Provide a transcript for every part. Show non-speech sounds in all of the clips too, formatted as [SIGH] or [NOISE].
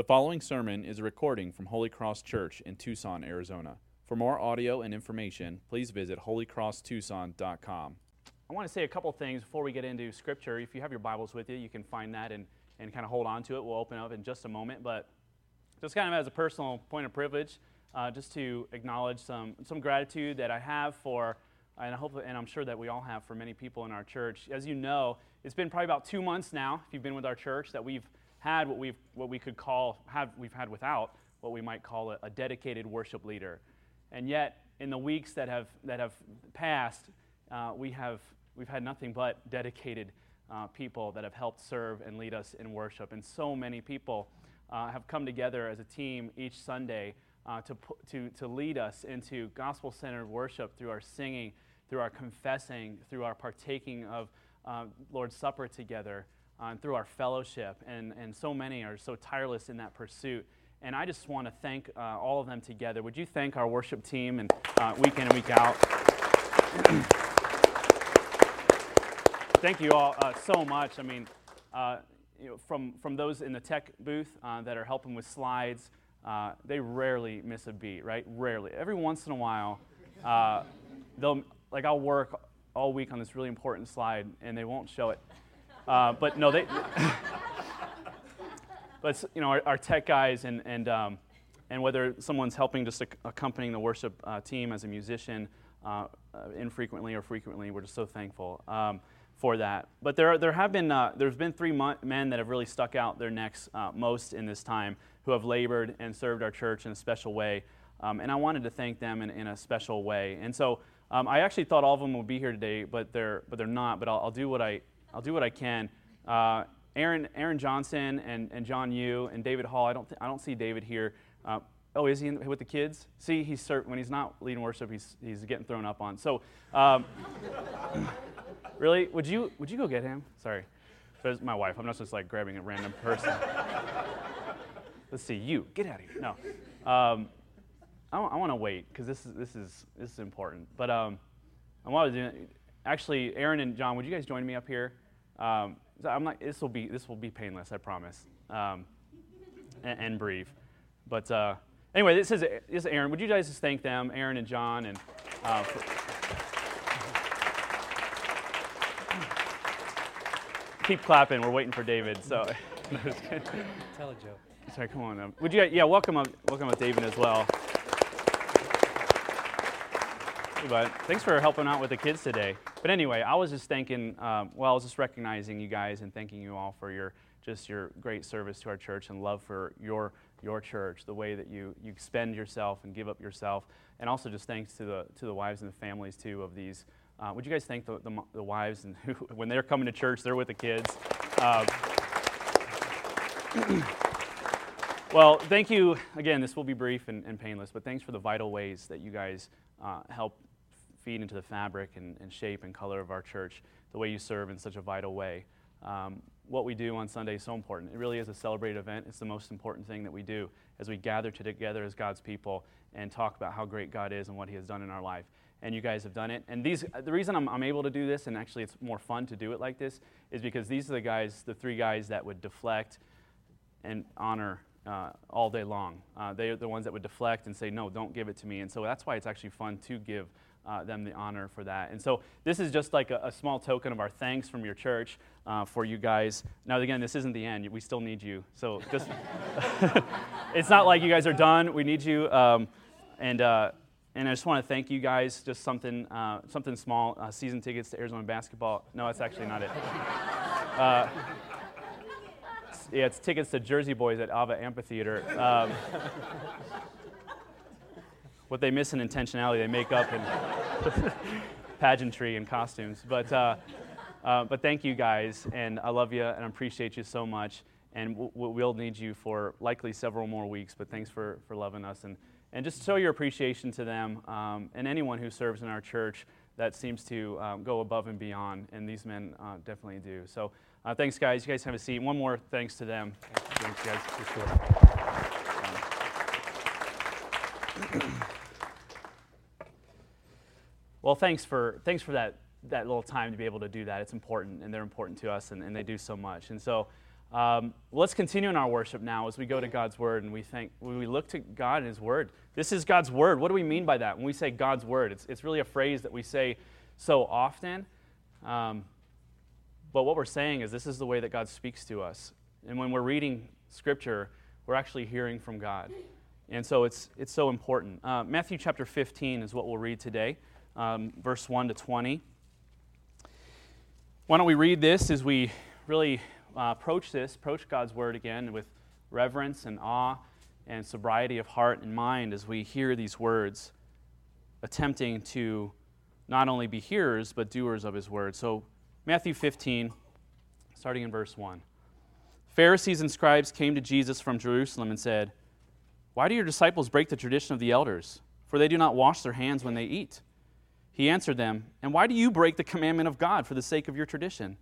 The following sermon is a recording from Holy Cross Church in Tucson, Arizona. For more audio and information, please visit holycrosstucson.com. I want to say a couple things before we get into Scripture. If you have your Bibles with you, you can find that and, and kind of hold on to it. We'll open up in just a moment. But just kind of as a personal point of privilege, uh, just to acknowledge some, some gratitude that I have for, and I hope, and I'm sure that we all have for many people in our church. As you know, it's been probably about two months now, if you've been with our church, that we've had what we've what we could call have we've had without what we might call a, a dedicated worship leader, and yet in the weeks that have that have passed, uh, we have we've had nothing but dedicated uh, people that have helped serve and lead us in worship, and so many people uh, have come together as a team each Sunday uh, to to to lead us into gospel-centered worship through our singing, through our confessing, through our partaking of uh, Lord's Supper together uh, through our fellowship. And, and so many are so tireless in that pursuit. And I just want to thank uh, all of them together. Would you thank our worship team and uh, week in and week out? [CLEARS THROAT] thank you all uh, so much. I mean, uh, you know, from, from those in the tech booth uh, that are helping with slides, they rarely miss a beat, right? Rarely. Every once in a while, they'll, like, I'll work all week on this really important slide and they won't show it. Uh, but no, they. [COUGHS] but you know, our, our, tech guys and and um, and whether someone's helping just accompanying the worship uh, team as a musician, uh, uh, infrequently or frequently, we're just so thankful um, for that. But there are, there have been uh, there's been three men that have really stuck out their necks most in this time, who have labored and served our church in a special way. Um, and I wanted to thank them in, in a special way. And so um, I actually thought all of them would be here today, but they're but they're not. But I'll, I'll do what I I'll do what I can. Uh, Aaron, Aaron Johnson and, and John Yu and David Hall. I don't, th- I don't see David here. Uh, oh, is he in, with the kids? See, he's when he's not leading worship, he's, he's getting thrown up on. So, um, [LAUGHS] really, would you would you go get him? Sorry, there's my wife. I'm not just like grabbing a random person. [LAUGHS] Let's see, you get out of here. No, um, I, I want to wait because this is this is this is important. But um, I want to do actually, Aaron and John, would you guys join me up here? Um, I'm like, this will be this will be painless, I promise, um, and, and, brief. But uh, anyway, this is this is Aaron. Would you guys just thank them, Aaron and John, and uh, keep clapping. We're waiting for David. So [LAUGHS] tell a joke. Sorry, come on. Um, would you? Yeah, welcome up, welcome up, David as well. But thanks for helping out with the kids today. But anyway, I was just thinking, um, well, I was just recognizing you guys and thanking you all for your just your great service to our church and love for your your church, the way that you you spend yourself and give up yourself, and also just thanks to the to the wives and the families too of these. Uh, would you guys thank the, the, the wives and who, [LAUGHS] when they're coming to church, they're with the kids. Uh, [CLEARS THROAT] well, thank you again. This will be brief and, and, painless, but thanks for the vital ways that you guys uh, help feed into the fabric and, and, shape and color of our church, the way you serve in such a vital way. Um, what we do on Sunday is so important. It really is a celebrated event. It's the most important thing that we do as we gather together as God's people and talk about how great God is and what He has done in our life. And you guys have done it. And these, the reason I'm, I'm able to do this, and actually it's more fun to do it like this, is because these are the guys, the three guys that would deflect and honor uh, all day long. Uh, they are the ones that would deflect and say, no, don't give it to me. And so that's why it's actually fun to give uh, them the honor for that. And so this is just like a, a small token of our thanks from your church uh, for you guys. Now, again, this isn't the end. We still need you. So just, [LAUGHS] it's not like you guys are done. We need you. Um, and, uh, and I just want to thank you guys. Just something, uh, something small. Uh, season tickets to Arizona basketball. No, that's actually not it. Uh, yeah, it's tickets to Jersey Boys at Ava Amphitheater. Um, what they miss in intentionality, they make up in [LAUGHS] pageantry and costumes. But, uh, uh, but thank you guys, and I love you and I appreciate you so much. And we'll need you for likely several more weeks, but thanks for, for loving us. And, and just show your appreciation to them um, and anyone who serves in our church that seems to um, go above and beyond, and these men uh, definitely do. So uh, thanks, guys. You guys have a seat. One more thanks to them. Thanks, guys. [CLEARS THROAT] Well, thanks for, thanks for that, that little time to be able to do that. It's important, and they're important to us, and, and they do so much. And so Um, let's continue in our worship now as we go to God's Word and we think, we look to God and His Word. This is God's Word. What do we mean by that when we say God's Word? It's, it's really a phrase that we say so often. Um, but what we're saying is this is the way that God speaks to us. And when we're reading Scripture, we're actually hearing from God. And so it's, it's so important. Uh, Matthew chapter 15 is what we'll read today, um, verse 1 to 20. Why don't we read this as we really uh, approach this, approach God's word again with reverence and awe and sobriety of heart and mind as we hear these words, attempting to not only be hearers, but doers of his word. So, Matthew 15, starting in verse 1. Pharisees and scribes came to Jesus from Jerusalem and said, Why do your disciples break the tradition of the elders? For they do not wash their hands when they eat. He answered them, And why do you break the commandment of God for the sake of your tradition?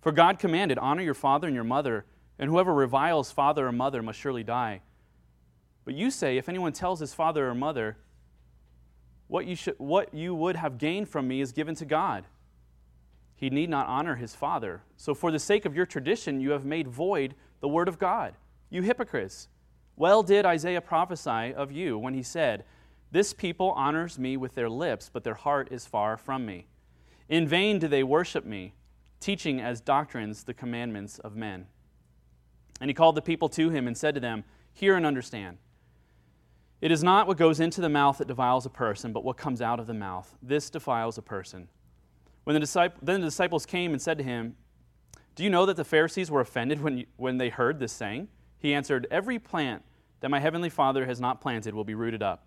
For God commanded, Honor your father and your mother, and whoever reviles father or mother must surely die. But you say, If anyone tells his father or mother, what you, should, what you would have gained from me is given to God. He need not honor his father. So, for the sake of your tradition, you have made void the word of God. You hypocrites! Well did Isaiah prophesy of you when he said, This people honors me with their lips, but their heart is far from me. In vain do they worship me teaching as doctrines the commandments of men. And he called the people to him and said to them, Hear and understand. It is not what goes into the mouth that defiles a person, but what comes out of the mouth. This defiles a person. When the then the disciples came and said to him, Do you know that the Pharisees were offended when, when they heard this saying? He answered, Every plant that my heavenly Father has not planted will be rooted up.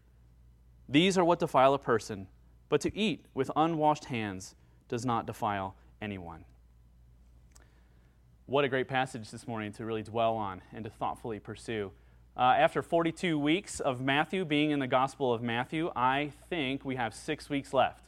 These are what defile a person, but to eat with unwashed hands does not defile anyone. What a great passage this morning to really dwell on and to thoughtfully pursue. Uh, after 42 weeks of Matthew being in the Gospel of Matthew, I think we have six weeks left.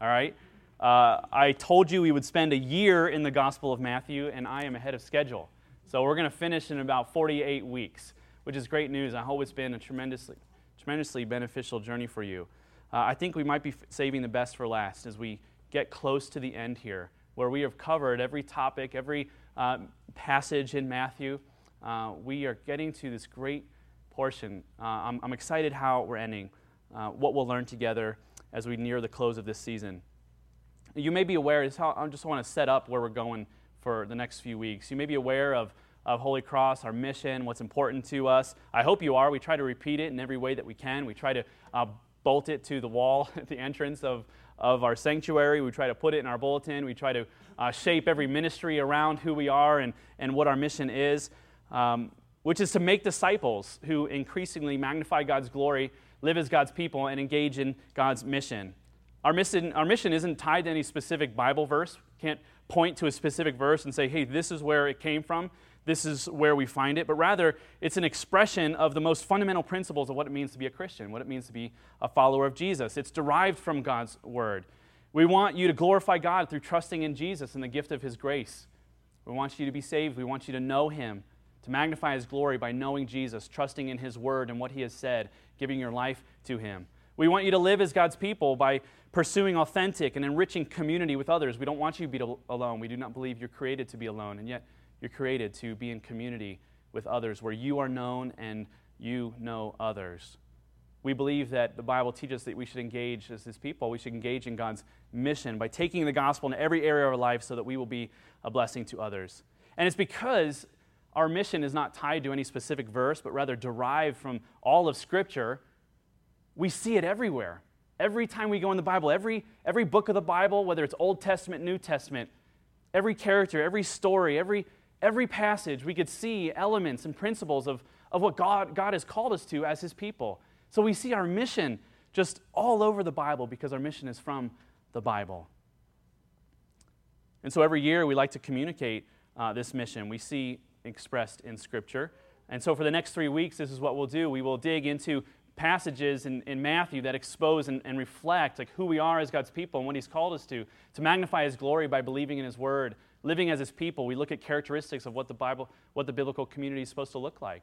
All right? Uh, I told you we would spend a year in the Gospel of Matthew, and I am ahead of schedule. So we're going to finish in about 48 weeks, which is great news. I hope it's been a tremendously, tremendously beneficial journey for you. Uh, I think we might be saving the best for last as we get close to the end here, where we have covered every topic, every uh, passage in Matthew. Uh, we are getting to this great portion. Uh, I'm, I'm, excited how we're ending, uh, what we'll learn together as we near the close of this season. You may be aware, I just want to set up where we're going for the next few weeks. You may be aware of, of Holy Cross, our mission, what's important to us. I hope you are. We try to repeat it in every way that we can. We try to uh, bolt it to the wall at [LAUGHS] the entrance of, of our sanctuary. We try to put it in our bulletin. We try to uh, shape every ministry around who we are and, and what our mission is, um, which is to make disciples who increasingly magnify God's glory, live as God's people, and engage in God's mission. Our mission, our mission isn't tied to any specific Bible verse. Can't point to a specific verse and say, hey, this is where it came from this is where we find it, but rather it's an expression of the most fundamental principles of what it means to be a Christian, what it means to be a follower of Jesus. It's derived from God's Word. We want you to glorify God through trusting in Jesus and the gift of His grace. We want you to be saved. We want you to know Him, to magnify His glory by knowing Jesus, trusting in His Word and what He has said, giving your life to Him. We want you to live as God's people by pursuing authentic and enriching community with others. We don't want you to be alone. We do not believe you're created to be alone. And yet, you're created to be in community with others where you are known and you know others. We believe that the Bible teaches that we should engage as His people. We should engage in God's mission by taking the gospel in every area of our life so that we will be a blessing to others. And it's because our mission is not tied to any specific verse, but rather derived from all of Scripture. We see it everywhere. Every time we go in the Bible, every, every book of the Bible, whether it's Old Testament, New Testament, every character, every story, every every passage, we could see elements and principles of, of what God, God has called us to as His people. So we see our mission just all over the Bible because our mission is from the Bible. And so every year we like to communicate uh, this mission. We see expressed in Scripture. And so, for the next three weeks, this is what we'll do. We will dig into passages in, in Matthew that expose and, and reflect like who we are as God's people and what He's called us to, to magnify His glory by believing in His Word, living as His people. We look at characteristics of what the Bible, what the biblical community is supposed to look like.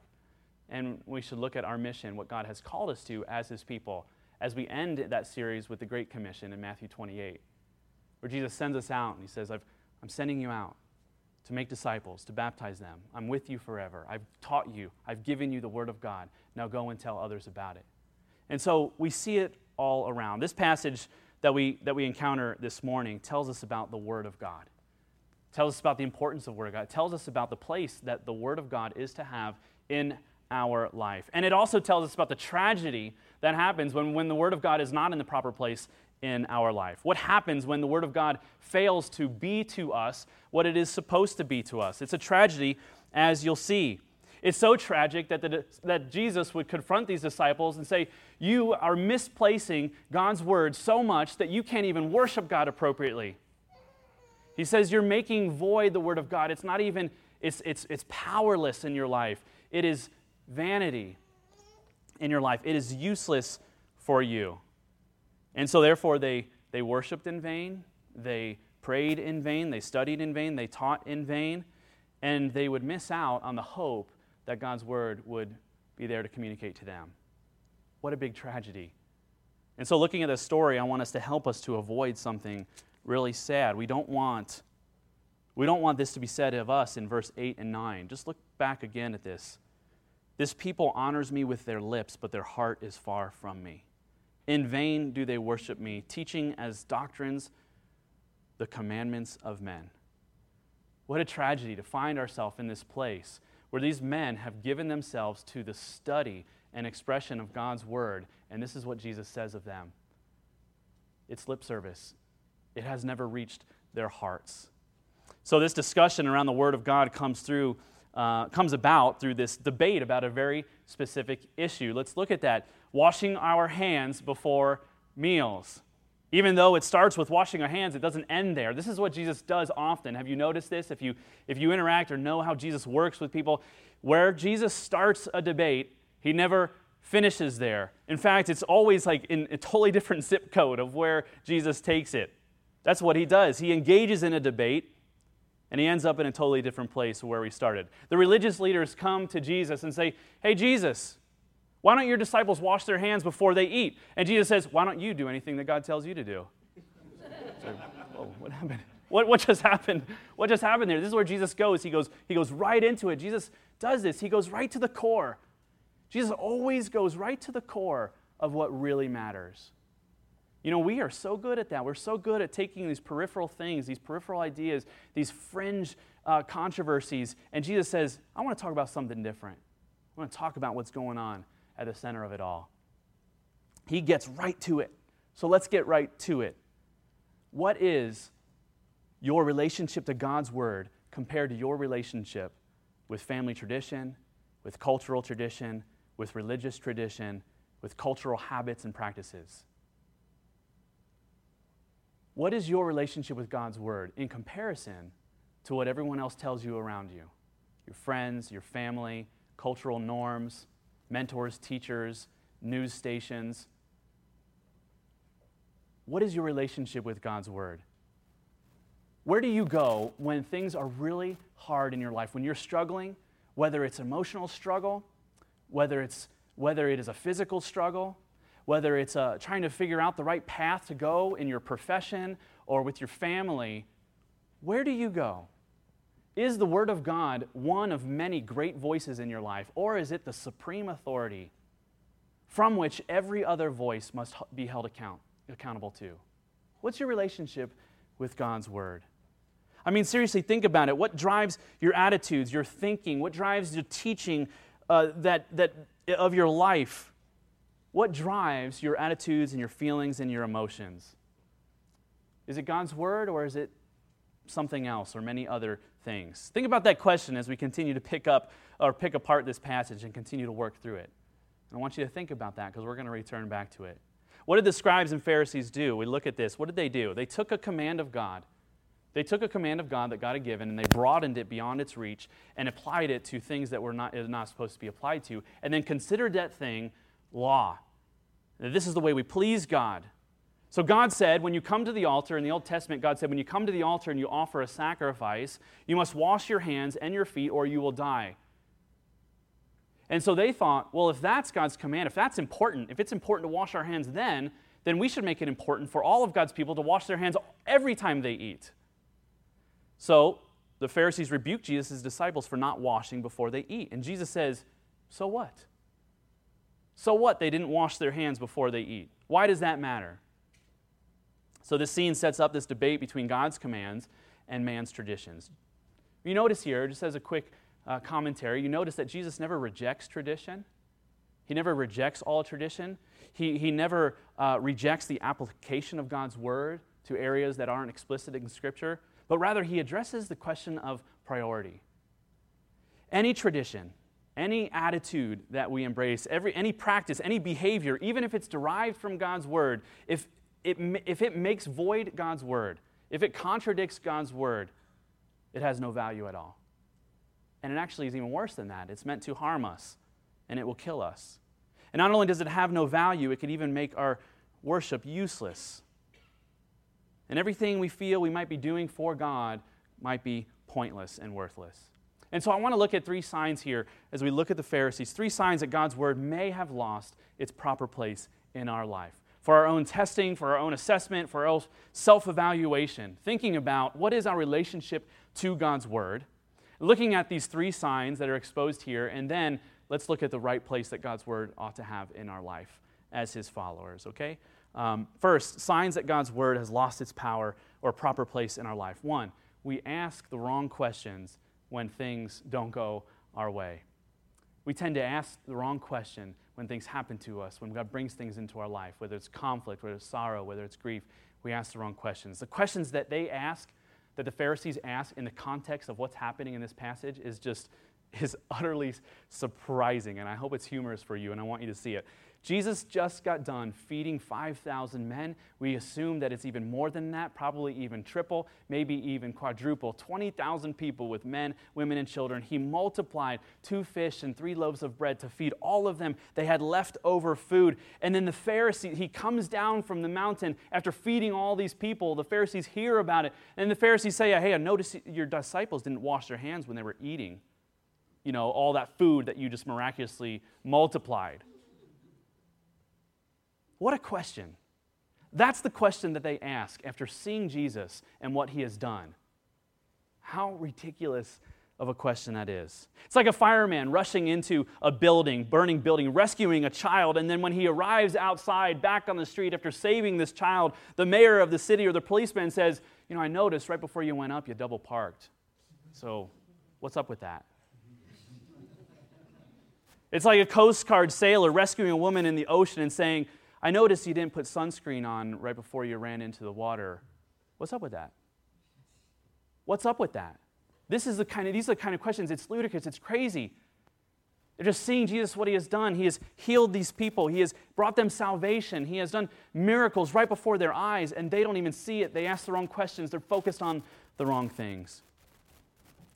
And we should look at our mission, what God has called us to as His people, as we end that series with the Great Commission in Matthew 28, where Jesus sends us out and He says, i I'm sending you out to make disciples, to baptize them. I'm with you forever. I've taught you, I've given you the Word of God. Now go and tell others about it. And so we see it all around. This passage that we, that we encounter this morning tells us about the Word of God. Tells us about the importance of the Word of God. It tells us about the place that the Word of God is to have in our life. And it also tells us about the tragedy that happens when, when the Word of God is not in the proper place in our life? What happens when the Word of God fails to be to us what it is supposed to be to us? It's a tragedy, as you'll see. It's so tragic that, the, that Jesus would confront these disciples and say, You are misplacing God's Word so much that you can't even worship God appropriately. He says, You're making void the Word of God. It's not even, it's, it's, it's powerless in your life. It is vanity in your life. It is useless for you. And so, therefore, they, they worshiped in vain, they prayed in vain, they studied in vain, they taught in vain, and they would miss out on the hope that God's word would be there to communicate to them. What a big tragedy. And so, looking at this story, I want us to help us to avoid something really sad. We don't want. We don't want this to be said of us in verse 8 and 9. Just look back again at this. This people honors me with their lips, but their heart is far from me. In vain do they worship me, teaching as doctrines the commandments of men. What a tragedy to find ourselves in this place where these men have given themselves to the study and expression of God's word, and this is what Jesus says of them it's lip service, it has never reached their hearts. So, this discussion around the word of God comes through. Uh, comes about through this debate about a very specific issue. Let's look at that washing our hands before meals. Even though it starts with washing our hands, it doesn't end there. This is what Jesus does often. Have you noticed this? If you, if you interact or know how Jesus works with people, where Jesus starts a debate, he never finishes there. In fact, it's always like in a totally different [LAUGHS] zip code of where Jesus takes it. That's what he does. He engages in a debate and he ends up in a totally different place where we started. The religious leaders come to Jesus and say, Hey, Jesus, why don't your disciples wash their hands before they eat? And Jesus says, Why don't you do anything that God tells you to do? [LAUGHS] so, what happened? What, what just happened? What just happened there? This is where Jesus goes. He goes, he goes right into it. Jesus does this. He goes right to the core. Jesus always goes right to the core of what really matters. You know, we are so good at that. We're so good at taking these peripheral things, these peripheral ideas, these fringe uh, controversies, and Jesus says, I want to talk about something different. I want to talk about what's going on at the center of it all. He gets right to it. So let's get right to it. What is your relationship to God's Word compared to your relationship with family tradition, with cultural tradition, with religious tradition, with cultural habits and practices? What is your relationship with God's Word in comparison to what everyone else tells you around you? Your friends, your family, cultural norms, mentors, teachers, news stations. What is your relationship with God's Word? Where do you go when things are really hard in your life? When you're struggling, whether it's emotional struggle, whether, it's, whether it is a physical struggle, whether it's uh, trying to figure out the right path to go in your profession or with your family, where do you go? Is the Word of God one of many great voices in your life, or is it the supreme authority from which every other voice must be held account, accountable to? What's your relationship with God's Word? I mean, seriously, think about it. What drives your attitudes, your thinking? What drives your teaching uh, that, that, of your life? What drives your attitudes and your feelings and your emotions? Is it God's Word or is it something else or many other things? Think about that question as we continue to pick up or pick apart this passage and continue to work through it. And I want you to think about that because we're going to return back to it. What did the scribes and Pharisees do? We look at this. What did they do? They took a command of God. They took a command of God that God had given and they broadened it beyond its reach and applied it to things that were not, not supposed to be applied to, and then considered that thing law. This is the way we please God. So God said, when you come to the altar, in the Old Testament, God said, when you come to the altar and you offer a sacrifice, you must wash your hands and your feet or you will die. And so they thought, well, if that's God's command, if that's important, if it's important to wash our hands then, then we should make it important for all of God's people to wash their hands every time they eat. So the Pharisees rebuked Jesus' disciples for not washing before they eat. And Jesus says, So what? So what? They didn't wash their hands before they eat. Why does that matter? So this scene sets up this debate between God's commands and man's traditions. You notice here, just as a quick uh, commentary, you notice that Jesus never rejects tradition. He never rejects all tradition. He, he never uh, rejects the application of God's word to areas that aren't explicit in Scripture, but rather he addresses the question of priority. Any tradition, any attitude that we embrace, every, any practice, any behavior, even if it's derived from God's word, if it, if it makes void God's word, if it contradicts God's word, it has no value at all. And it actually is even worse than that. It's meant to harm us, and it will kill us. And not only does it have no value, it could even make our worship useless. And everything we feel we might be doing for God might be pointless and worthless. And so I want to look at three signs here as we look at the Pharisees, three signs that God's word may have lost its proper place in our life. For our own testing, for our own assessment, for our self evaluation, thinking about what is our relationship to God's word, looking at these three signs that are exposed here, and then let's look at the right place that God's word ought to have in our life as his followers, okay? Um, first, signs that God's word has lost its power or proper place in our life. One, we ask the wrong questions when things don't go our way. We tend to ask the wrong question when things happen to us, when God brings things into our life, whether it's conflict, whether it's sorrow, whether it's grief. We ask the wrong questions. The questions that they ask that the Pharisees ask in the context of what's happening in this passage is just is [LAUGHS] utterly surprising and I hope it's humorous for you and I want you to see it. Jesus just got done feeding 5,000 men. We assume that it's even more than that, probably even triple, maybe even quadruple. 20,000 people with men, women, and children. He multiplied two fish and three loaves of bread to feed all of them. They had leftover food. And then the Pharisee, he comes down from the mountain after feeding all these people. The Pharisees hear about it. And the Pharisees say, Hey, I noticed your disciples didn't wash their hands when they were eating. You know, all that food that you just miraculously multiplied. What a question. That's the question that they ask after seeing Jesus and what he has done. How ridiculous of a question that is. It's like a fireman rushing into a building, burning building, rescuing a child, and then when he arrives outside back on the street after saving this child, the mayor of the city or the policeman says, You know, I noticed right before you went up, you double parked. So, what's up with that? It's like a Coast Guard sailor rescuing a woman in the ocean and saying, I noticed you didn't put sunscreen on right before you ran into the water. What's up with that? What's up with that? This is the kind of, these are the kind of questions. It's ludicrous. It's crazy. They're just seeing Jesus, what he has done. He has healed these people. He has brought them salvation. He has done miracles right before their eyes, and they don't even see it. They ask the wrong questions. They're focused on the wrong things.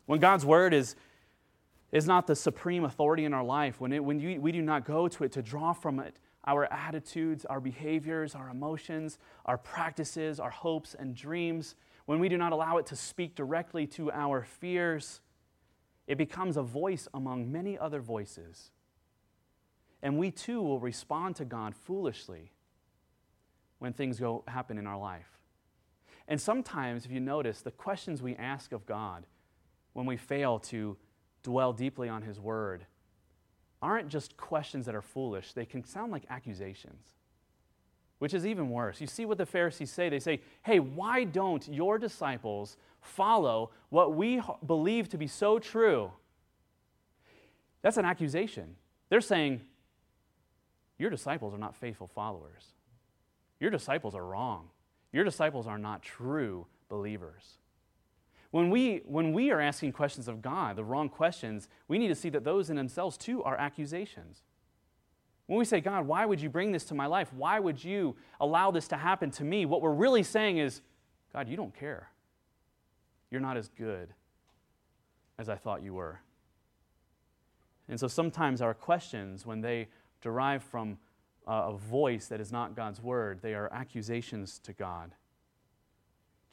When God's word is, is not the supreme authority in our life, when, it, when you, we do not go to it to draw from it our attitudes, our behaviors, our emotions, our practices, our hopes and dreams, when we do not allow it to speak directly to our fears, it becomes a voice among many other voices. And we too will respond to God foolishly when things go happen in our life. And sometimes, if you notice, the questions we ask of God when we fail to dwell deeply on His Word aren't just questions that are foolish, they can sound like accusations, which is even worse. You see what the Pharisees say? They say, Hey, why don't your disciples follow what we believe to be so true? That's an accusation. They're saying, Your disciples are not faithful followers. Your disciples are wrong. Your disciples are not true believers. When we, when we are asking questions of God, the wrong questions, we need to see that those in themselves too are accusations. When we say, God, why would you bring this to my life? Why would you allow this to happen to me? What we're really saying is, God, you don't care. You're not as good as I thought you were. And so sometimes our questions, when they derive from uh, a voice that is not God's word, they are accusations to God.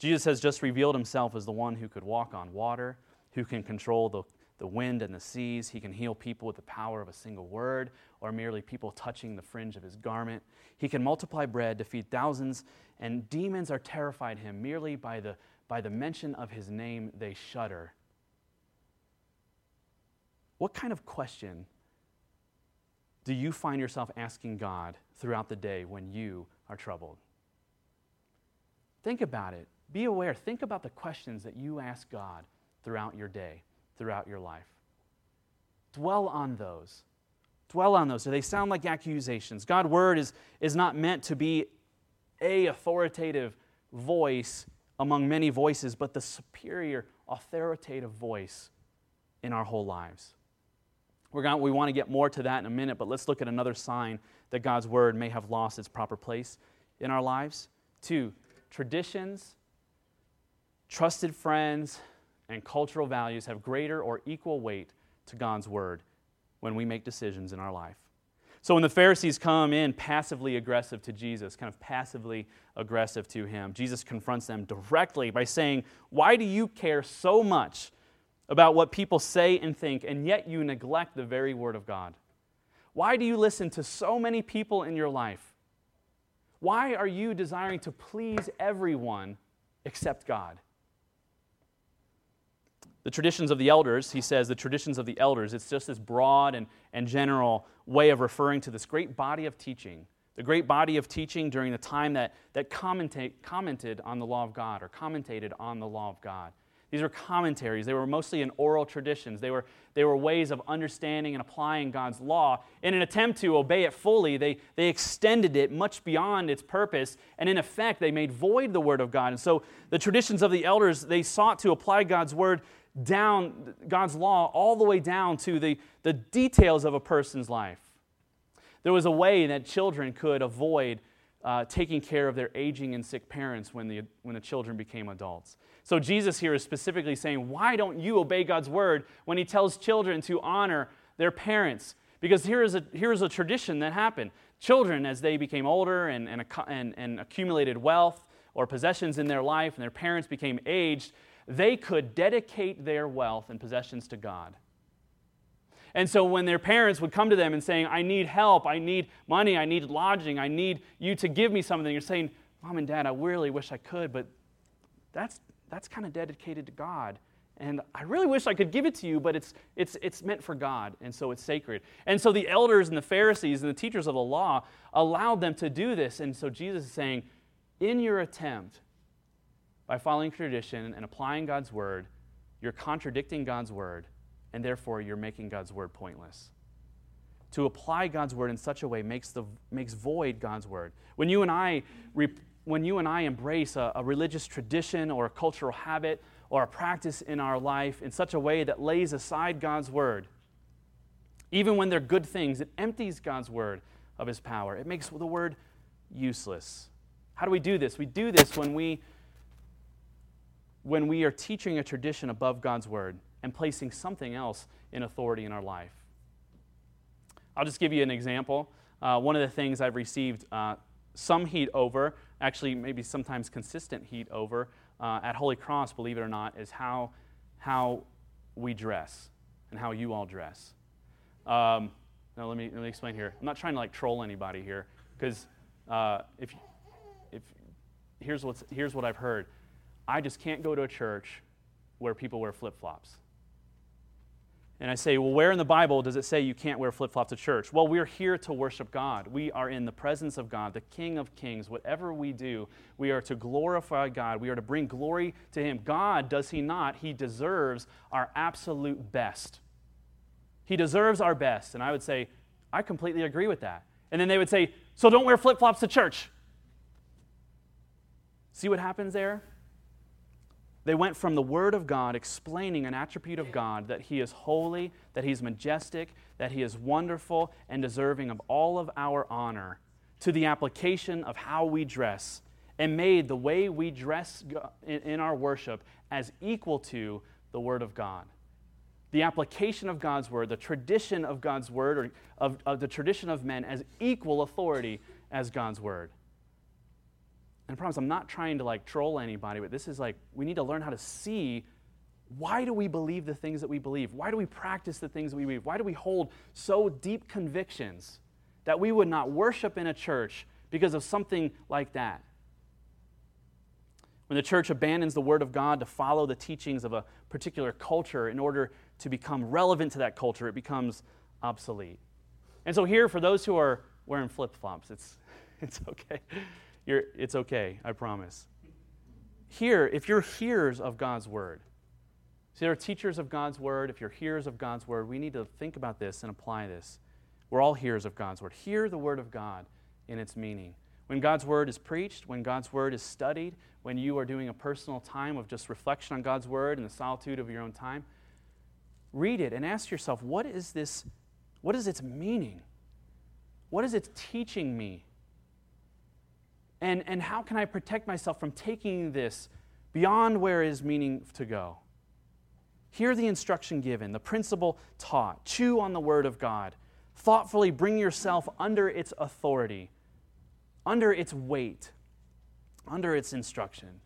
Jesus has just revealed himself as the one who could walk on water, who can control the, the wind and the seas. He can heal people with the power of a single word or merely people touching the fringe of his garment. He can multiply bread to feed thousands, and demons are terrified him merely by the, by the mention of his name, they shudder. What kind of question do you find yourself asking God throughout the day when you are troubled? Think about it. Be aware. Think about the questions that you ask God throughout your day, throughout your life. Dwell on those. Dwell on those. Do they sound like accusations? God's word is, is not meant to be a authoritative voice among many voices, but the superior authoritative voice in our whole lives. We're going, we want to get more to that in a minute, but let's look at another sign that God's word may have lost its proper place in our lives. Two, traditions, trusted friends, and cultural values have greater or equal weight to God's word when we make decisions in our life. So when the Pharisees come in passively aggressive to Jesus, kind of passively aggressive to him, Jesus confronts them directly by saying, Why do you care so much about what people say and think, and yet you neglect the very Word of God? Why do you listen to so many people in your life? Why are you desiring to please everyone except God? The traditions of the elders, he says, the traditions of the elders, it's just this broad and, and general way of referring to this great body of teaching, the great body of teaching during the time that, that commented on the law of God or commentated on the law of God. These were commentaries. They were mostly in oral traditions. They were, they were ways of understanding and applying God's law. In an attempt to obey it fully, they, they extended it much beyond its purpose, and in effect, they made void the Word of God. And so the traditions of the elders, they sought to apply God's Word down, God's law, all the way down to the, the details of a person's life. There was a way that children could avoid uh, taking care of their aging and sick parents when the, when the children became adults. So Jesus here is specifically saying, why don't you obey God's word when he tells children to honor their parents? Because here is a, here is a tradition that happened. Children, as they became older and, and, and, and accumulated wealth or possessions in their life, and their parents became aged, they could dedicate their wealth and possessions to God. And so when their parents would come to them and saying, I need help, I need money, I need lodging, I need you to give me something, you're saying, Mom and Dad, I really wish I could, but that's, that's kind of dedicated to God. And I really wish I could give it to you, but it's, it's, it's meant for God, and so it's sacred. And so the elders and the Pharisees and the teachers of the law allowed them to do this. And so Jesus is saying, in your attempt, by following tradition and applying God's word, you're contradicting God's word and therefore you're making God's word pointless. To apply God's word in such a way makes, the, makes void God's word. When you and I, when you and I embrace a, a religious tradition or a cultural habit or a practice in our life in such a way that lays aside God's word, even when they're good things, it empties God's word of his power. It makes the word useless. How do we do this? We do this when we when we are teaching a tradition above God's word and placing something else in authority in our life. I'll just give you an example. Uh, one of the things I've received uh, some heat over, actually, maybe sometimes consistent heat over, uh, at Holy Cross, believe it or not, is how, how we dress and how you all dress. Um, now, let me, let me explain here. I'm not trying to like troll anybody here, because uh, if, if, here's, here's what I've heard I just can't go to a church where people wear flip flops. And I say, well, where in the Bible does it say you can't wear flip flops to church? Well, we're here to worship God. We are in the presence of God, the King of Kings. Whatever we do, we are to glorify God. We are to bring glory to Him. God, does He not? He deserves our absolute best. He deserves our best. And I would say, I completely agree with that. And then they would say, so don't wear flip flops to church. See what happens there? They went from the Word of God explaining an attribute of God that He is holy, that He's majestic, that He is wonderful and deserving of all of our honor, to the application of how we dress, and made the way we dress in our worship as equal to the Word of God. The application of God's Word, the tradition of God's Word, or of, of the tradition of men as equal authority as God's Word. And I promise I'm not trying to like troll anybody, but this is like we need to learn how to see why do we believe the things that we believe? Why do we practice the things that we believe? Why do we hold so deep convictions that we would not worship in a church because of something like that? When the church abandons the Word of God to follow the teachings of a particular culture in order to become relevant to that culture, it becomes obsolete. And so, here, for those who are wearing flip flops, it's, [LAUGHS] it's okay. You're, it's okay, I promise. Here, if you're hearers of God's Word, See, there are teachers of God's word. If you're hearers of God's word, we need to think about this and apply this. We're all hearers of God's word. Hear the word of God in its meaning. When God's word is preached, when God's word is studied, when you are doing a personal time of just reflection on God's word in the solitude of your own time, read it and ask yourself, what is this? What is its meaning? What is it teaching me? And, and how can I protect myself from taking this beyond where is meaning to go? Hear the instruction given, the principle taught. Chew on the word of God. Thoughtfully bring yourself under its authority, under its weight, under its instruction.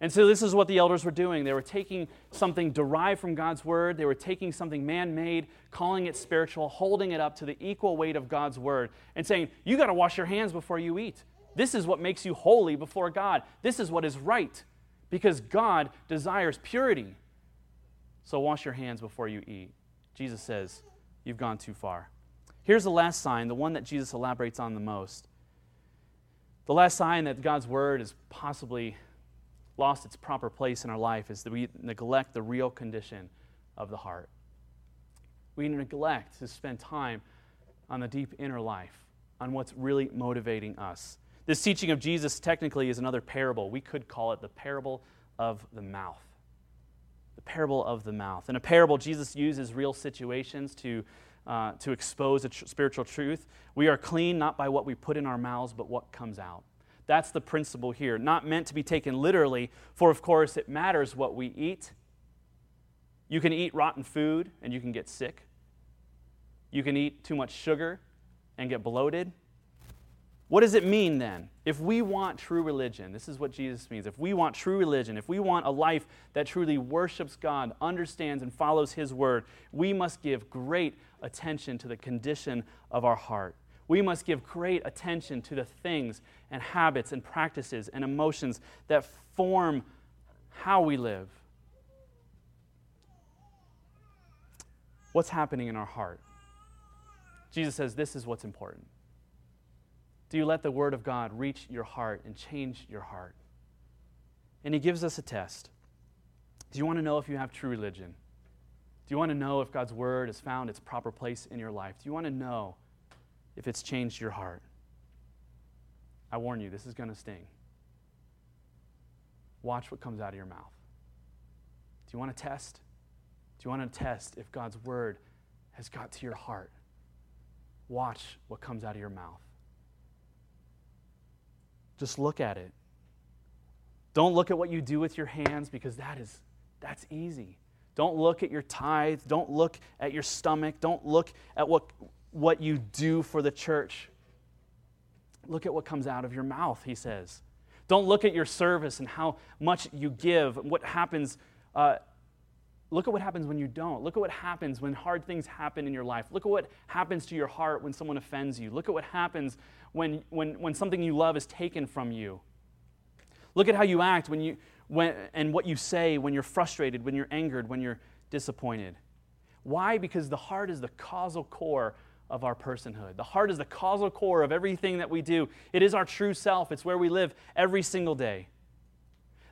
And so, this is what the elders were doing. They were taking something derived from God's word, they were taking something man made, calling it spiritual, holding it up to the equal weight of God's word, and saying, You got to wash your hands before you eat. This is what makes you holy before God. This is what is right, because God desires purity. So wash your hands before you eat. Jesus says, You've gone too far. Here's the last sign, the one that Jesus elaborates on the most. The last sign that God's word is possibly lost its proper place in our life is that we neglect the real condition of the heart. We neglect to spend time on the deep inner life, on what's really motivating us. This teaching of Jesus technically is another parable. We could call it the parable of the mouth the parable of the mouth. In a parable, Jesus uses real situations to, uh, to expose a tr- spiritual truth. We are clean not by what we put in our mouths, but what comes out. That's the principle here. Not meant to be taken literally, for of course it matters what we eat. You can eat rotten food and you can get sick. You can eat too much sugar and get bloated. What does it mean then? If we want true religion, this is what Jesus means. If we want true religion, if we want a life that truly worships God, understands, and follows His word, we must give great attention to the condition of our heart. We must give great attention to the things and habits and practices and emotions that form how we live. What's happening in our heart? Jesus says this is what's important. Do you let the Word of God reach your heart and change your heart? And He gives us a test. Do you want to know if you have true religion? Do you want to know if God's Word has found its proper place in your life? Do you want to know if it's changed your heart? I warn you, this is going to sting. Watch what comes out of your mouth. Do you want to test? Do you want to test if God's Word has got to your heart? Watch what comes out of your mouth. Just look at it. Don't look at what you do with your hands because that is that's easy. Don't look at your tithe. Don't look at your stomach. Don't look at what, what you do for the church. Look at what comes out of your mouth, he says. Don't look at your service and how much you give, what happens. Uh, look at what happens when you don't. Look at what happens when hard things happen in your life. Look at what happens to your heart when someone offends you. Look at what happens when, when, when something you love is taken from you. Look at how you act when you, when, and what you say when you're frustrated, when you're angered, when you're disappointed. Why? Because the heart is the causal core of our personhood. The heart is the causal core of everything that we do. It is our true self, it's where we live every single day.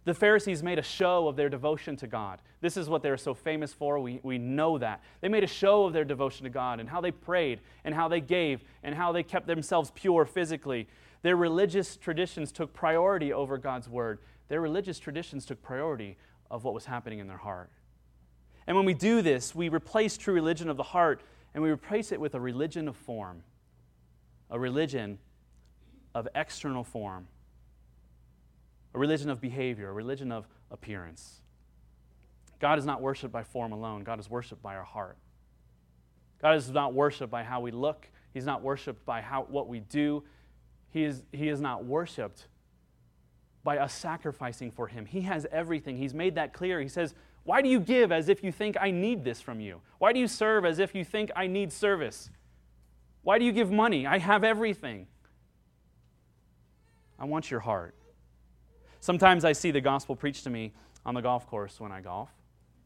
The Pharisees made a show of their devotion to God. This is what they're so famous for. We, we know that. They made a show of their devotion to God and how they prayed and how they gave and how they kept themselves pure physically. Their religious traditions took priority over God's word. Their religious traditions took priority of what was happening in their heart. And when we do this, we replace true religion of the heart and we replace it with a religion of form, a religion of external form a religion of behavior, a religion of appearance. God is not worshiped by form alone, God is worshiped by our heart. God is not worshiped by how we look, He's not worshiped by how, what we do. He is, he is not worshiped by us sacrificing for Him. He has everything. He's made that clear. He says, Why do you give as if you think I need this from you? Why do you serve as if you think I need service? Why do you give money? I have everything. I want your heart. Sometimes I see the gospel preached to me on the golf course when I golf.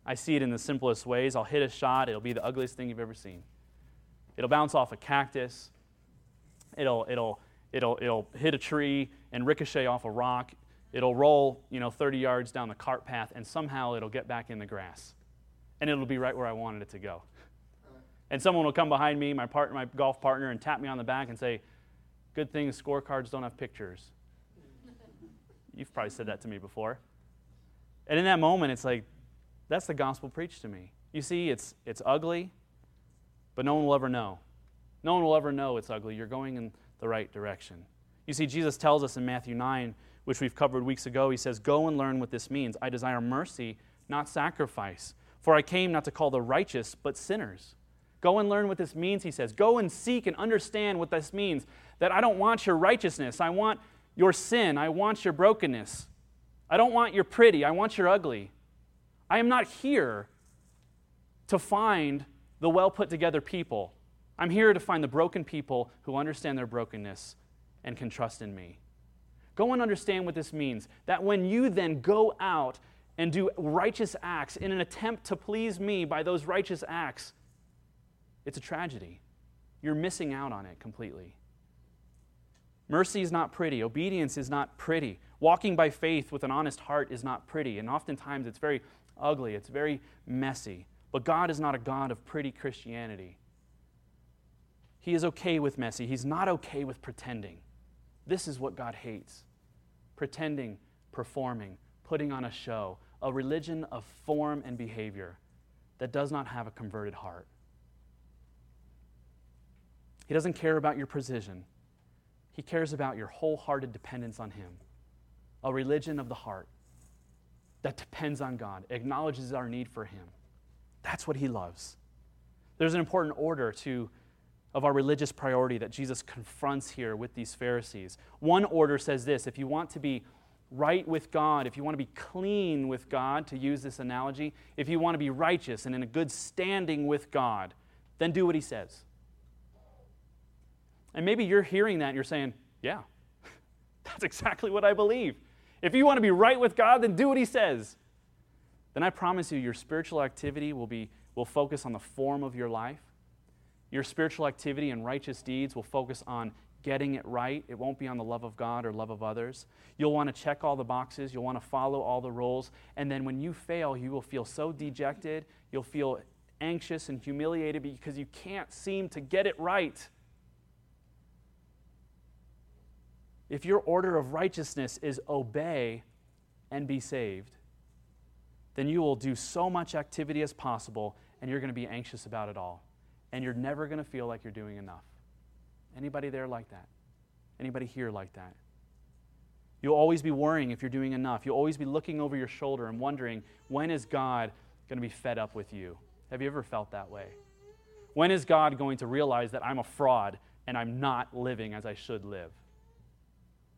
I see it in the simplest ways. I'll hit a shot, it'll be the ugliest thing you've ever seen. It'll bounce off a cactus, it'll, it'll, it'll, it'll hit a tree and ricochet off a rock. It'll roll, you know, 30 yards down the cart path, and somehow it'll get back in the grass. And it'll be right where I wanted it to go. And someone will come behind me, my, part, my golf partner, and tap me on the back and say, Good thing scorecards don't have pictures. [LAUGHS] You've probably said that to me before. And in that moment, it's like, that's the gospel preached to me. You see, it's, it's ugly, but no one will ever know. No one will ever know it's ugly. You're going in the right direction. You see, Jesus tells us in Matthew 9, which we've covered weeks ago, he says, Go and learn what this means. I desire mercy, not sacrifice. For I came not to call the righteous, but sinners. Go and learn what this means, he says. Go and seek and understand what this means. That I don't want your righteousness. I want your sin. I want your brokenness. I don't want your pretty. I want your ugly. I am not here to find the well put together people. I'm here to find the broken people who understand their brokenness and can trust in me. Go and understand what this means. That when you then go out and do righteous acts in an attempt to please me by those righteous acts, it's a tragedy. You're missing out on it completely. Mercy is not pretty. Obedience is not pretty. Walking by faith with an honest heart is not pretty. And oftentimes it's very ugly, it's very messy. But God is not a God of pretty Christianity. He is okay with messy. He's not okay with pretending. This is what God hates pretending, performing, putting on a show, a religion of form and behavior that does not have a converted heart. He doesn't care about your precision, He cares about your wholehearted dependence on Him. A religion of the heart that depends on God, acknowledges our need for Him. That's what He loves. There's an important order to, of our religious priority that Jesus confronts here with these Pharisees. One order says this if you want to be right with God, if you want to be clean with God, to use this analogy, if you want to be righteous and in a good standing with God, then do what He says. And maybe you're hearing that and you're saying, yeah, [LAUGHS] that's exactly what I believe. If you want to be right with God, then do what He says. Then I promise you, your spiritual activity will, be, will focus on the form of your life. Your spiritual activity and righteous deeds will focus on getting it right. It won't be on the love of God or love of others. You'll want to check all the boxes. You'll want to follow all the rules. And then when you fail, you will feel so dejected. You'll feel anxious and humiliated because you can't seem to get it right. If your order of righteousness is obey and be saved, then you will do so much activity as possible and you're going to be anxious about it all. And you're never going to feel like you're doing enough. Anybody there like that? Anybody here like that? You'll always be worrying if you're doing enough. You'll always be looking over your shoulder and wondering, when is God going to be fed up with you? Have you ever felt that way? When is God going to realize that I'm a fraud and I'm not living as I should live?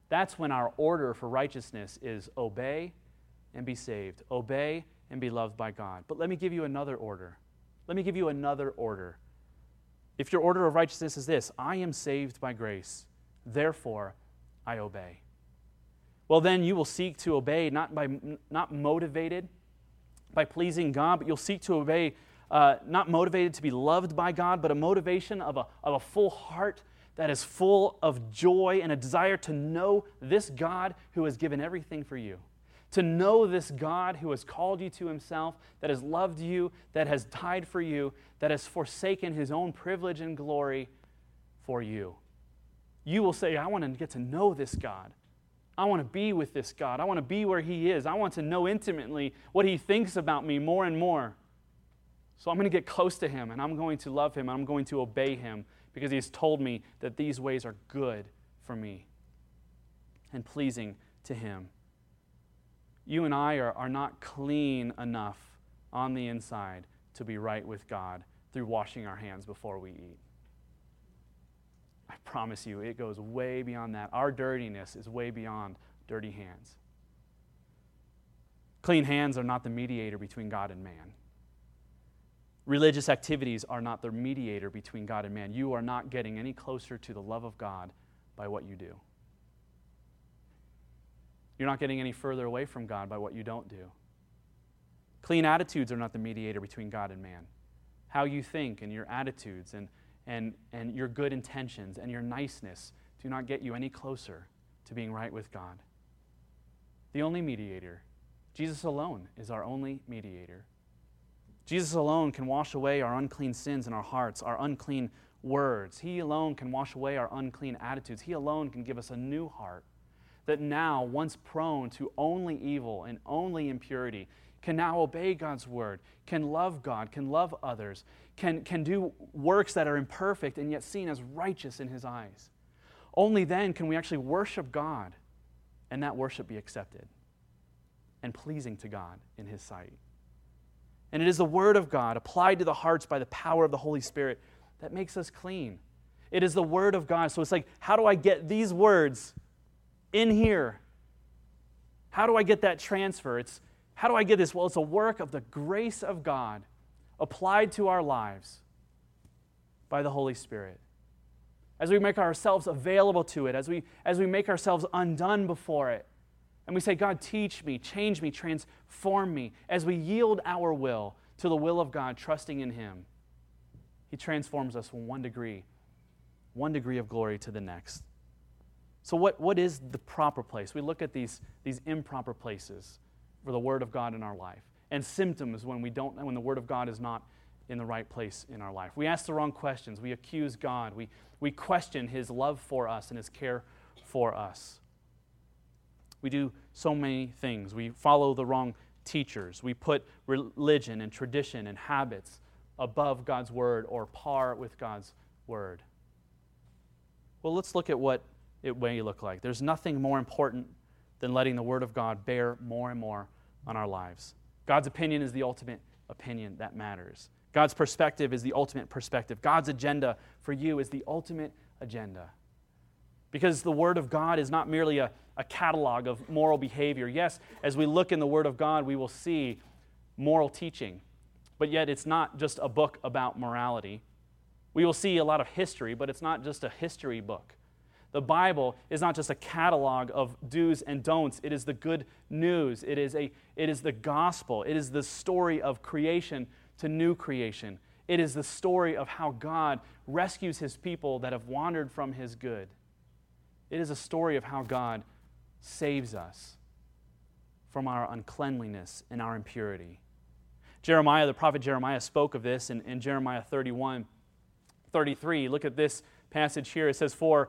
That's when our order for righteousness is obey and be saved, obey and be loved by God. But let me give you another order. Let me give you another order. If your order of righteousness is this I am saved by grace, therefore I obey. Well, then you will seek to obey, not, by, not motivated by pleasing God, but you'll seek to obey, uh, not motivated to be loved by God, but a motivation of a, of a full heart that is full of joy and a desire to know this God who has given everything for you. To know this God who has called you to himself, that has loved you, that has died for you, that has forsaken his own privilege and glory for you. You will say, I want to get to know this God. I want to be with this God. I want to be where he is. I want to know intimately what he thinks about me more and more. So I'm going to get close to him and I'm going to love him and I'm going to obey him because he's told me that these ways are good for me and pleasing to him. You and I are, are not clean enough on the inside to be right with God through washing our hands before we eat. I promise you, it goes way beyond that. Our dirtiness is way beyond dirty hands. Clean hands are not the mediator between God and man. Religious activities are not the mediator between God and man. You are not getting any closer to the love of God by what you do. You're not getting any further away from God by what you don't do. Clean attitudes are not the mediator between God and man. How you think and your attitudes and, and, and your good intentions and your niceness do not get you any closer to being right with God. The only mediator, Jesus alone, is our only mediator. Jesus alone can wash away our unclean sins in our hearts, our unclean words. He alone can wash away our unclean attitudes. He alone can give us a new heart that now, once prone to only evil and only impurity, can now obey God's word, can love God, can love others, can, can do works that are imperfect and yet seen as righteous in His eyes. Only then can we actually worship God and that worship be accepted and pleasing to God in His sight. And it is the Word of God applied to the hearts by the power of the Holy Spirit that makes us clean. It is the Word of God. So it's like, how do I get these words in here? How do I get that transfer? It's how do I get this? Well, it's a work of the grace of God applied to our lives by the Holy Spirit. As we make ourselves available to it, as we, as we make ourselves undone before it, and we say, God, teach me, change me, transform me, as we yield our will to the will of God, trusting in Him, He transforms us from one degree, one degree of glory to the next. So, what, what is the proper place? We look at these, these improper places for the Word of God in our life and symptoms when, we don't, when the Word of God is not in the right place in our life. We ask the wrong questions. We accuse God. We, we question His love for us and His care for us. We do so many things. We follow the wrong teachers. We put religion and tradition and habits above God's word or par with God's word. Well, let's look at what it may look like. There's nothing more important than letting the word of God bear more and more on our lives. God's opinion is the ultimate opinion that matters. God's perspective is the ultimate perspective. God's agenda for you is the ultimate agenda. Because the Word of God is not merely a, a catalog of moral behavior. Yes, as we look in the Word of God, we will see moral teaching, but yet it's not just a book about morality. We will see a lot of history, but it's not just a history book. The Bible is not just a catalog of do's and don'ts. It is the good news. It is, a, it is the gospel. It is the story of creation to new creation. It is the story of how God rescues his people that have wandered from his good. It is a story of how God saves us from our uncleanliness and our impurity. Jeremiah, the prophet Jeremiah, spoke of this in, in Jeremiah 31 33. Look at this passage here. It says, For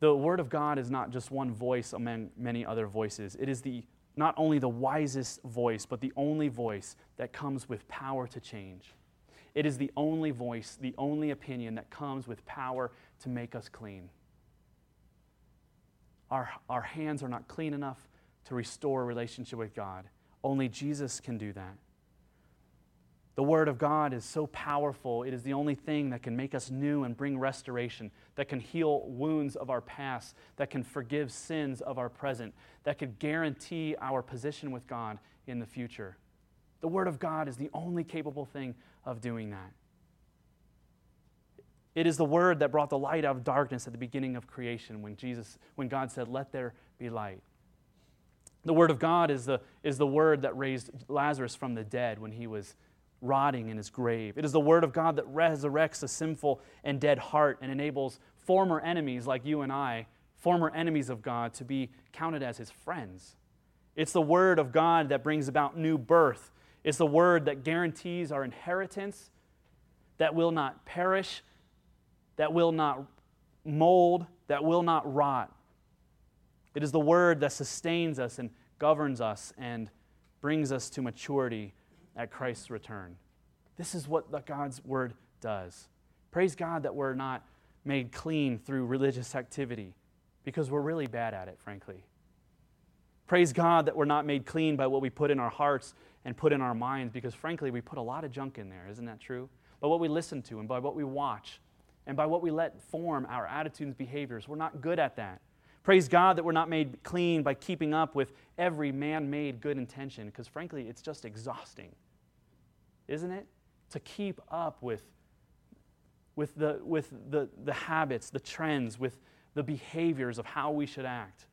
The Word of God is not just one voice among many other voices. It is the, not only the wisest voice, but the only voice that comes with power to change. It is the only voice, the only opinion that comes with power to make us clean. Our, our hands are not clean enough to restore a relationship with God. Only Jesus can do that. The Word of God is so powerful. It is the only thing that can make us new and bring restoration, that can heal wounds of our past, that can forgive sins of our present, that could guarantee our position with God in the future. The Word of God is the only capable thing of doing that. It is the Word that brought the light out of darkness at the beginning of creation when, Jesus, when God said, Let there be light. The Word of God is the, is the Word that raised Lazarus from the dead when he was rotting in his grave. It is the Word of God that resurrects a sinful and dead heart and enables former enemies like you and I, former enemies of God, to be counted as his friends. It's the Word of God that brings about new birth. It's the word that guarantees our inheritance, that will not perish, that will not mold, that will not rot. It is the word that sustains us and governs us and brings us to maturity at Christ's return. This is what the God's word does. Praise God that we're not made clean through religious activity because we're really bad at it, frankly. Praise God that we're not made clean by what we put in our hearts and put in our minds because, frankly, we put a lot of junk in there. Isn't that true? By what we listen to and by what we watch and by what we let form our attitudes and behaviors. We're not good at that. Praise God that we're not made clean by keeping up with every man made good intention because, frankly, it's just exhausting. Isn't it? To keep up with, with, the, with the, the habits, the trends, with the behaviors of how we should act.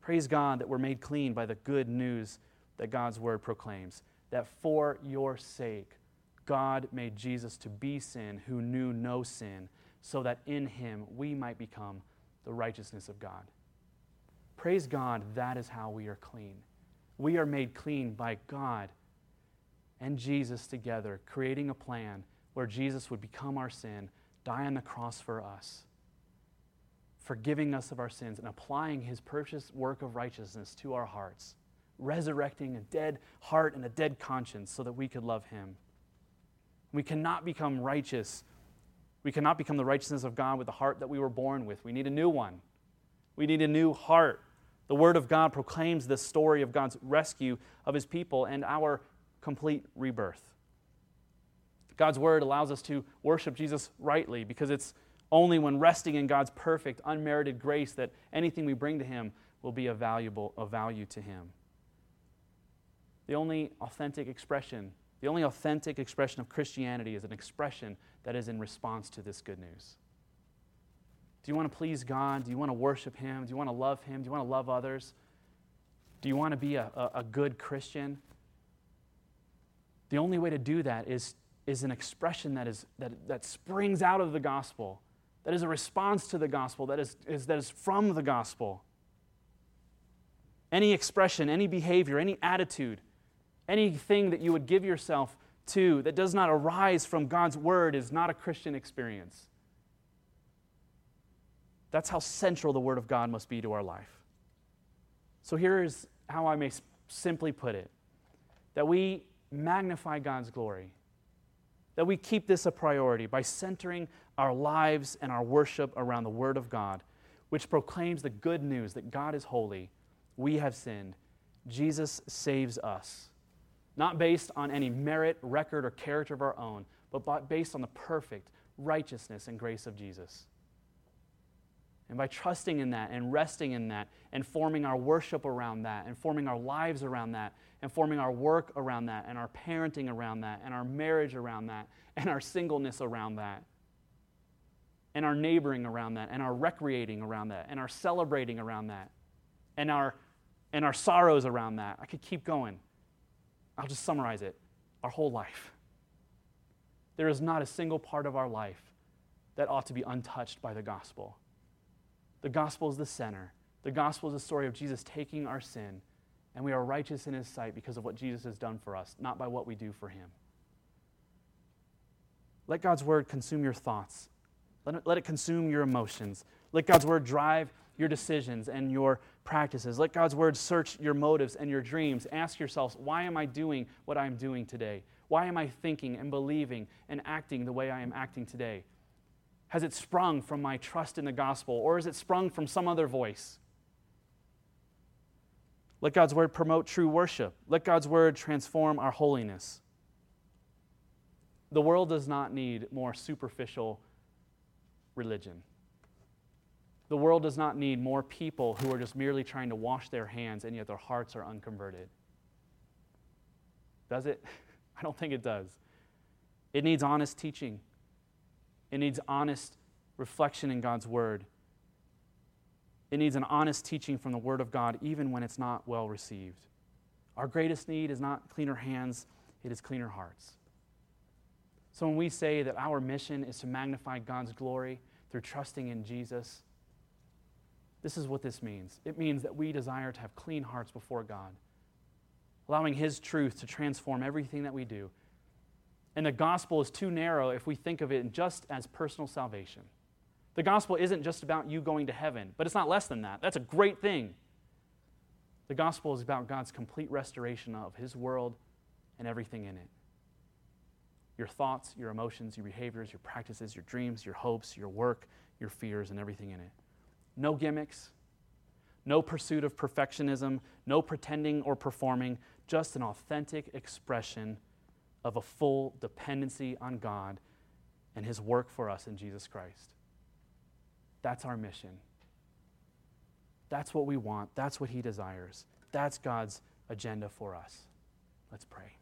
Praise God that we're made clean by the good news that God's word proclaims. That for your sake, God made Jesus to be sin who knew no sin, so that in him we might become the righteousness of God. Praise God, that is how we are clean. We are made clean by God and Jesus together, creating a plan where Jesus would become our sin, die on the cross for us forgiving us of our sins and applying his purchased work of righteousness to our hearts, resurrecting a dead heart and a dead conscience so that we could love him. We cannot become righteous. We cannot become the righteousness of God with the heart that we were born with. We need a new one. We need a new heart. The Word of God proclaims the story of God's rescue of His people and our complete rebirth. God's Word allows us to worship Jesus rightly because it's only when resting in God's perfect, unmerited grace that anything we bring to Him will be of, valuable, of value to Him. The only authentic expression, the only authentic expression of Christianity is an expression that is in response to this good news. Do you want to please God? Do you want to worship Him? Do you want to love Him? Do you want to love others? Do you want to be a, a, a good Christian? The only way to do that is, is an expression that, is, that, that springs out of the gospel that is a response to the gospel, that is, is, that is from the gospel. Any expression, any behavior, any attitude, anything that you would give yourself to that does not arise from God's word is not a Christian experience. That's how central the word of God must be to our life. So here is how I may simply put it that we magnify God's glory, that we keep this a priority by centering our lives and our worship around the Word of God, which proclaims the good news that God is holy, we have sinned, Jesus saves us. Not based on any merit, record, or character of our own, but based on the perfect righteousness and grace of Jesus. And by trusting in that and resting in that and forming our worship around that and forming our lives around that and forming our work around that and our parenting around that and our marriage around that and our singleness around that, and our neighboring around that, and our recreating around that, and our celebrating around that, and our, and our sorrows around that. I could keep going. I'll just summarize it our whole life. There is not a single part of our life that ought to be untouched by the gospel. The gospel is the center. The gospel is the story of Jesus taking our sin, and we are righteous in his sight because of what Jesus has done for us, not by what we do for him. Let God's word consume your thoughts let it, consume your emotions. Let God's word drive your decisions and your practices. Let God's word search your motives and your dreams. Ask yourselves, why am I doing what I'm doing today? Why am I thinking and believing and acting the way I am acting today? Has it sprung from my trust in the gospel or is it sprung from some other voice? Let God's word promote true worship. Let God's word transform our holiness. The world does not need more superficial religion. The world does not need more people who are just merely trying to wash their hands and yet their hearts are unconverted. Does it? [LAUGHS] I don't think it does. It needs honest teaching, it needs honest reflection in God's Word. It needs an honest teaching from the Word of God, even when it's not well received. Our greatest need is not cleaner hands, it is cleaner hearts. So when we say that our mission is to magnify God's glory through trusting in Jesus, this is what this means. It means that we desire to have clean hearts before God. allowing His truth to transform everything that we do. And the gospel is too narrow if we think of it just as personal salvation. The gospel isn't just about you going to heaven, but it's not less than that. That's a great thing. The gospel is about God's complete restoration of His world and everything in it your thoughts, your emotions, your behaviors, your practices, your dreams, your hopes, your work, your fears, and everything in it. No gimmicks, no pursuit of perfectionism, no pretending or performing, just an authentic expression of a full dependency on God and His work for us in Jesus Christ. That's our mission. That's what we want. That's what He desires. That's God's agenda for us. Let's pray.